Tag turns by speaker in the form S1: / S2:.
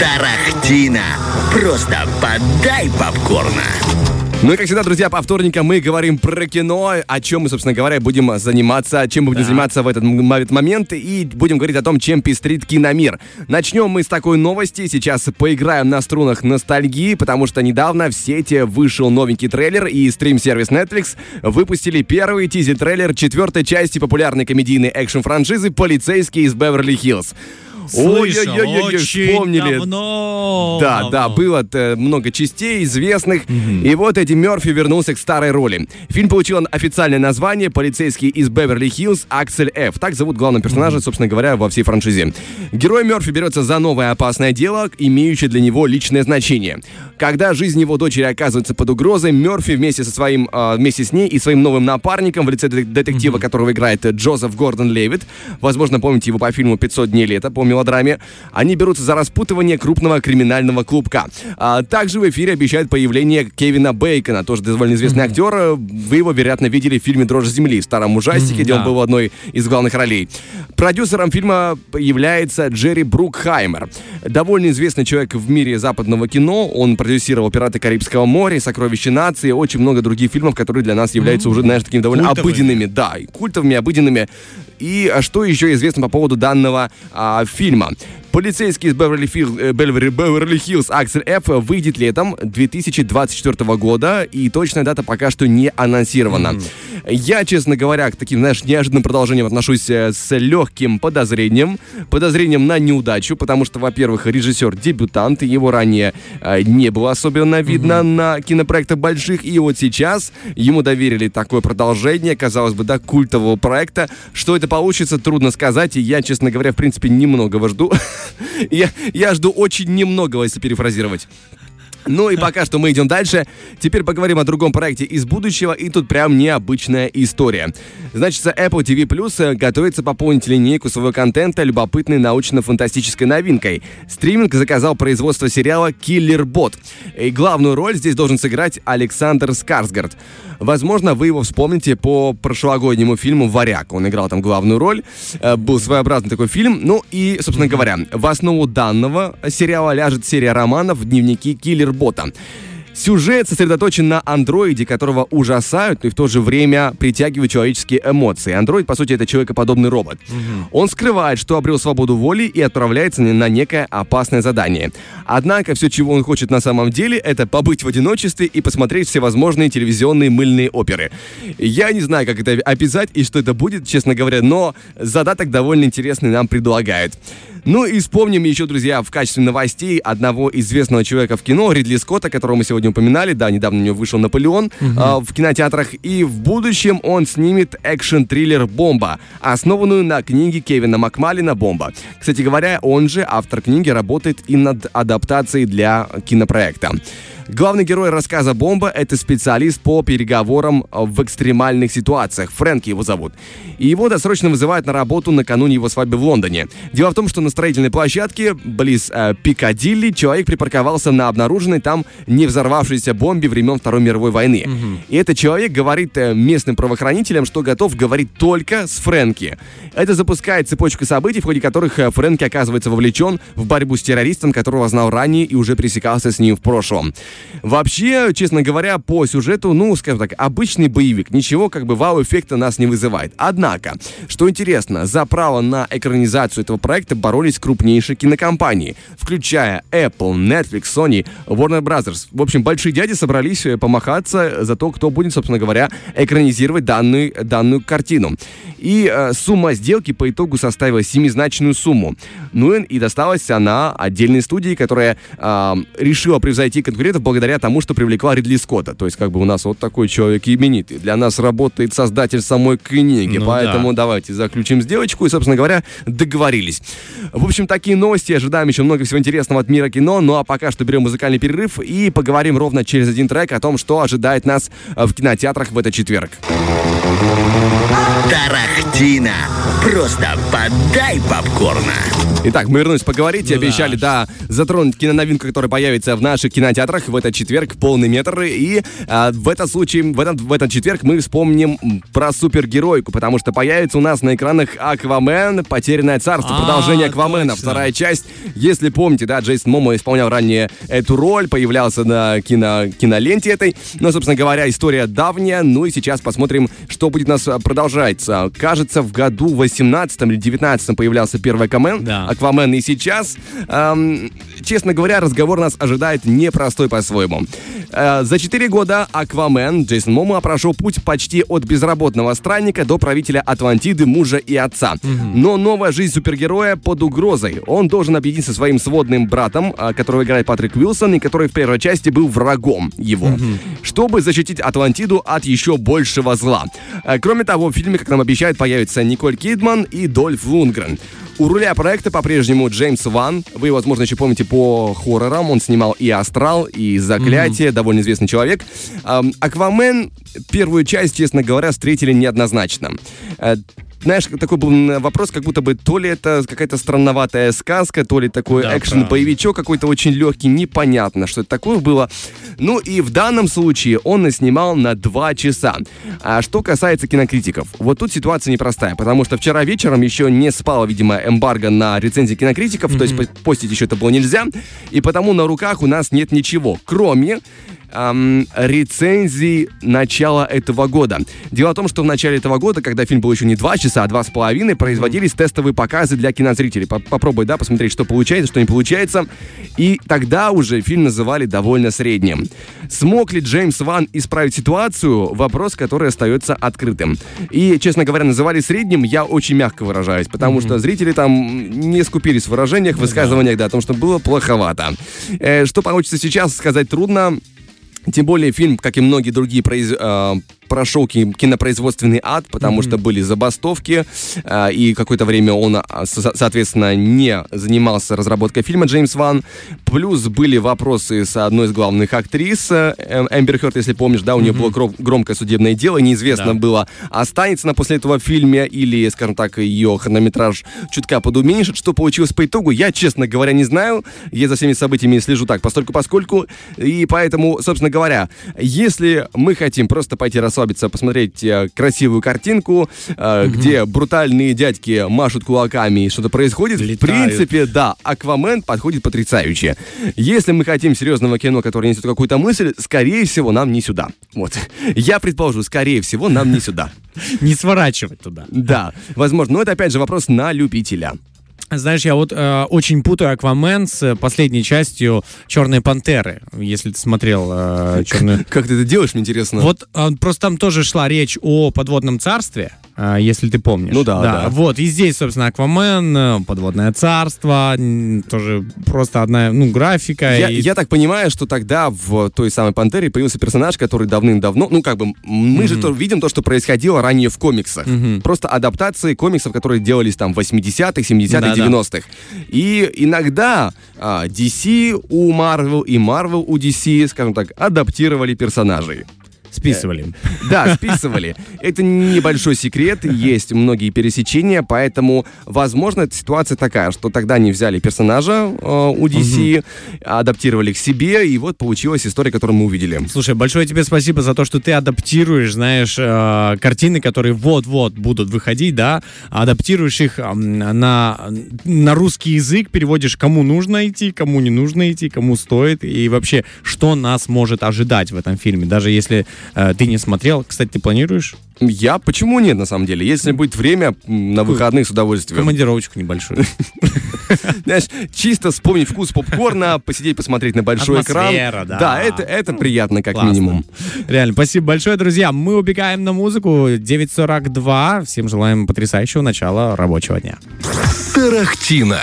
S1: Тарахтина. Просто подай попкорна.
S2: Ну и, как всегда, друзья, по вторникам мы говорим про кино, о чем мы, собственно говоря, будем заниматься, чем мы будем заниматься в этот момент, и будем говорить о том, чем пестрит киномир. Начнем мы с такой новости. Сейчас поиграем на струнах ностальгии, потому что недавно в сети вышел новенький трейлер, и стрим-сервис Netflix выпустили первый тизер-трейлер четвертой части популярной комедийной экшн-франшизы «Полицейский из Беверли-Хиллз».
S3: Слышал,
S2: Ой-ой-ой,
S3: очень
S2: вспомнили.
S3: давно.
S2: Да,
S3: давно.
S2: да, было э, много частей известных. И вот Эдди Мерфи вернулся к старой роли. Фильм получил официальное название «Полицейский из Беверли-Хиллз Аксель Ф». Так зовут главного персонажа, собственно говоря, во всей франшизе. Герой Мерфи берется за новое опасное дело, имеющее для него личное значение. Когда жизнь его дочери оказывается под угрозой, Мерфи вместе со своим, э, вместе с ней и своим новым напарником в лице де- детектива, которого играет Джозеф Гордон Левит, возможно, помните его по фильму «500 дней лета», по мелодраме, они берутся за распутывание крупного криминального клубка. А, также в эфире обещают появление Кевина Бейкона, тоже довольно известный актер. Э, Вы его, вероятно, видели в фильме «Дрожь земли», в старом ужастике, где он
S3: да.
S2: был одной из главных ролей. Продюсером фильма является Джерри Брукхаймер. Довольно известный человек в мире западного кино. Он продюсировал «Пираты Карибского моря», «Сокровища нации», очень много других фильмов, которые для нас являются уже, знаешь, такими довольно
S3: Культовыми.
S2: обыденными. Да, и культовыми, обыденными. И а, что еще известно по поводу данного а, фильма? Полицейский из Беверли, Фил- э, Беверли, Беверли Хиллз Аксель Ф выйдет летом 2024 года, и точная дата пока что не анонсирована. Я, честно говоря, к таким, знаешь, неожиданным продолжениям отношусь э, с легким подозрением. Подозрением на неудачу, потому что, во-первых, режиссер дебютант, его ранее э, не было особенно видно на кинопроектах больших, и вот сейчас ему доверили такое продолжение, казалось бы, да, культового проекта. Что это получится, трудно сказать, и я, честно говоря, в принципе, немногого жду. я, я жду очень немногого, если перефразировать. Ну и пока что мы идем дальше. Теперь поговорим о другом проекте из будущего, и тут прям необычная история. Значит, Apple TV Plus готовится пополнить линейку своего контента любопытной научно-фантастической новинкой. Стриминг заказал производство сериала «Киллер Бот». И главную роль здесь должен сыграть Александр Скарсгард. Возможно, вы его вспомните по прошлогоднему фильму «Варяг». Он играл там главную роль. Э, Был своеобразный такой фильм. Ну и, собственно говоря, в основу данного сериала ляжет серия романов «Дневники киллер-бота». Сюжет сосредоточен на андроиде, которого ужасают, но и в то же время притягивают человеческие эмоции. Андроид, по сути, это человекоподобный робот. Он скрывает, что обрел свободу воли и отправляется на некое опасное задание. Однако все, чего он хочет на самом деле, это побыть в одиночестве и посмотреть всевозможные телевизионные мыльные оперы. Я не знаю, как это описать и что это будет, честно говоря, но задаток довольно интересный нам предлагают. Ну и вспомним еще, друзья, в качестве новостей одного известного человека в кино, Ридли Скотта, которого мы сегодня упоминали. Да, недавно у него вышел «Наполеон» а, в кинотеатрах. И в будущем он снимет экшн-триллер «Бомба», основанную на книге Кевина Макмалина «Бомба». Кстати говоря, он же, автор книги, работает и над адаптацией для кинопроекта. Главный герой рассказа «Бомба» — это специалист по переговорам э, в экстремальных ситуациях. Фрэнки его зовут. И его досрочно вызывают на работу накануне его свадьбы в Лондоне. Дело в том, что на строительной площадке близ э, Пикадилли человек припарковался на обнаруженной там не взорвавшейся бомбе времен Второй мировой войны. И этот человек говорит э, местным правоохранителям, что готов говорить только с Фрэнки. Это запускает цепочку событий, в ходе которых э, Фрэнки оказывается вовлечен в борьбу с террористом, которого знал ранее и уже пересекался с ним в прошлом. Вообще, честно говоря, по сюжету, ну, скажем так, обычный боевик. Ничего как бы вау-эффекта нас не вызывает. Однако, что интересно, за право на экранизацию этого проекта боролись крупнейшие кинокомпании, включая Apple, Netflix, Sony, Warner Brothers. В общем, большие дяди собрались э, помахаться за то, кто будет, собственно говоря, экранизировать данную, данную картину. И э, сумма сделки по итогу составила семизначную сумму. Ну и досталась она отдельной студии, которая э, решила превзойти конкурентов благодаря тому, что привлекла Ридли Скотта. То есть как бы у нас вот такой человек именитый. Для нас работает создатель самой книги.
S3: Ну
S2: поэтому давайте заключим сделочку и, собственно говоря, договорились. В общем, такие новости. Ожидаем еще много всего интересного от мира кино. Ну а пока что берем музыкальный перерыв и поговорим ровно через один трек о том, что ожидает нас в кинотеатрах в этот четверг.
S1: Тарахтина. Просто подай попкорна.
S2: Итак, мы вернулись поговорить.
S3: Ну
S2: Обещали, да, затронуть киноновинку, которая появится в наших кинотеатрах. В этот четверг полный метр. И а, в этот случай, в этот, в этот четверг мы вспомним про супергеройку, потому что появится у нас на экранах Аквамен, Потерянное царство,
S3: А,
S2: продолжение Аквамена,
S3: точно.
S2: вторая часть. Если помните, да, Джейсон Момо исполнял ранее эту роль, появлялся на кино, киноленте этой. Но, собственно говоря, история давняя. Ну и сейчас посмотрим, что будет у нас а, продолжаться. Кажется, в году 18 или 19 появлялся первый Аквамен.
S3: Да.
S2: Аквамен и сейчас. Эм, честно говоря, разговор нас ожидает непростой по-своему. Э, за 4 года Аквамен Джейсон Момо прошел путь почти от безработного странника до правителя Атлантиды, мужа и отца. Но новая жизнь супергероя под угрозой. Он должен объединиться со своим сводным братом, а, которого играет Патрик Уилсон, и который в первой части был врагом его, чтобы защитить Атлантиду от еще большего зла. Э, Кроме того, в фильме, как нам обещают, появятся Николь Кидман и Дольф Лунгрен. У руля проекта по-прежнему Джеймс Ван. Вы, возможно, еще помните по хоррорам. Он снимал и «Астрал», и «Заклятие». Довольно известный человек. Ам, «Аквамен» первую часть, честно говоря, встретили неоднозначно. Э, знаешь, такой был вопрос, как будто бы то ли это какая-то странноватая сказка, то ли такой
S3: Да,
S2: экшен-боевичок какой-то очень легкий, непонятно, что это такое было. Ну и в данном случае он снимал на два часа. А что касается кинокритиков, вот тут ситуация непростая, потому что вчера вечером еще не спало, видимо, эмбарго на рецензии кинокритиков, то есть по- постить еще это было нельзя, и потому на руках у нас нет ничего, кроме ам, рецензий начала этого года. Дело в том, что в начале этого года, когда фильм был еще не два часа, а два с половиной, производились тестовые показы для кинозрителей. По- Попробуй, да, посмотреть, что получается, что не получается. И тогда уже фильм называли довольно средним. Смог ли Джеймс Ван исправить ситуацию? Вопрос, который остается открытым. И, честно говоря, называли средним, я очень мягко выражаюсь, потому что зрители там не скупились в выражениях, высказываниях, да, о том, что было плоховато. Э, что получится сейчас, сказать трудно. Тем более фильм, как и многие другие, произ- э, прошел ки- кинопроизводственный ад, потому что были забастовки, э, и какое-то время он, а, со- соответственно, не занимался разработкой фильма Джеймс Ван. Плюс были вопросы с одной из главных актрис, э, Эм- Эмбер Хёрд, если помнишь, да, у нее было гром- громкое судебное дело, неизвестно
S3: Да.
S2: было, останется она после этого в фильме или, скажем так, ее хронометраж чутка подуменьшит. Что получилось по итогу, я, честно говоря, не знаю. Я за всеми событиями слежу так, постольку поскольку. И поэтому, собственно говоря, если мы хотим просто пойти расслабиться, посмотреть э, красивую картинку, э, где брутальные дядьки машут кулаками и что-то происходит, в
S3: Летают.
S2: принципе, да, Аквамен подходит потрясающе. Если мы хотим серьезного кино, которое несет какую-то мысль, скорее всего, нам не сюда. Вот. Я предположу, скорее всего, нам не сюда.
S3: Не сворачивать туда.
S2: Да, возможно. Но это, опять же, вопрос на любителя.
S3: Знаешь, я вот э, очень путаю Аквамен с последней частью Черной пантеры. Если ты смотрел э, Черную.
S2: Как ты это делаешь, мне интересно?
S3: Вот э, просто там тоже шла речь о подводном царстве, если ты помнишь.
S2: Ну да, да.
S3: Вот, и здесь, собственно, Аквамен, э, подводное царство, тоже просто одна, ну, графика.
S2: Я,
S3: и-
S2: я так понимаю, что тогда в той самой Пантере появился персонаж, который давным-давно, ну как бы, мы же то, видим то, что происходило ранее в комиксах. Просто адаптации комиксов, которые делались там в 80-х, 70-х,
S3: Да-да.
S2: 90-х. И иногда а, DC у Marvel и Marvel у DC, скажем так, адаптировали персонажей.
S3: Списывали.
S2: Да, списывали. Это небольшой секрет, есть многие пересечения, поэтому, возможно, ситуация такая, что тогда они взяли персонажа э, у DC, адаптировали к себе, и вот получилась история, которую мы увидели.
S3: Слушай, большое тебе спасибо за то, что ты адаптируешь, знаешь, э, картины, которые вот-вот будут выходить, да, адаптируешь их на, на русский язык, переводишь, кому нужно идти, кому не нужно идти, кому стоит, и вообще, что нас может ожидать в этом фильме, даже если ты не смотрел. Кстати, ты планируешь
S2: Я почему нет, на самом деле? Если будет время на выходных с удовольствием.
S3: командировочку небольшую?
S2: Знаешь, чисто вспомнить вкус попкорна, посидеть, посмотреть на большой экран.
S3: Да.
S2: Да, это, это приятно, как минимум.
S3: Реально, спасибо большое, друзья. Мы убегаем на музыку. 9.42. Всем желаем потрясающего начала рабочего дня.
S1: Тарахтина.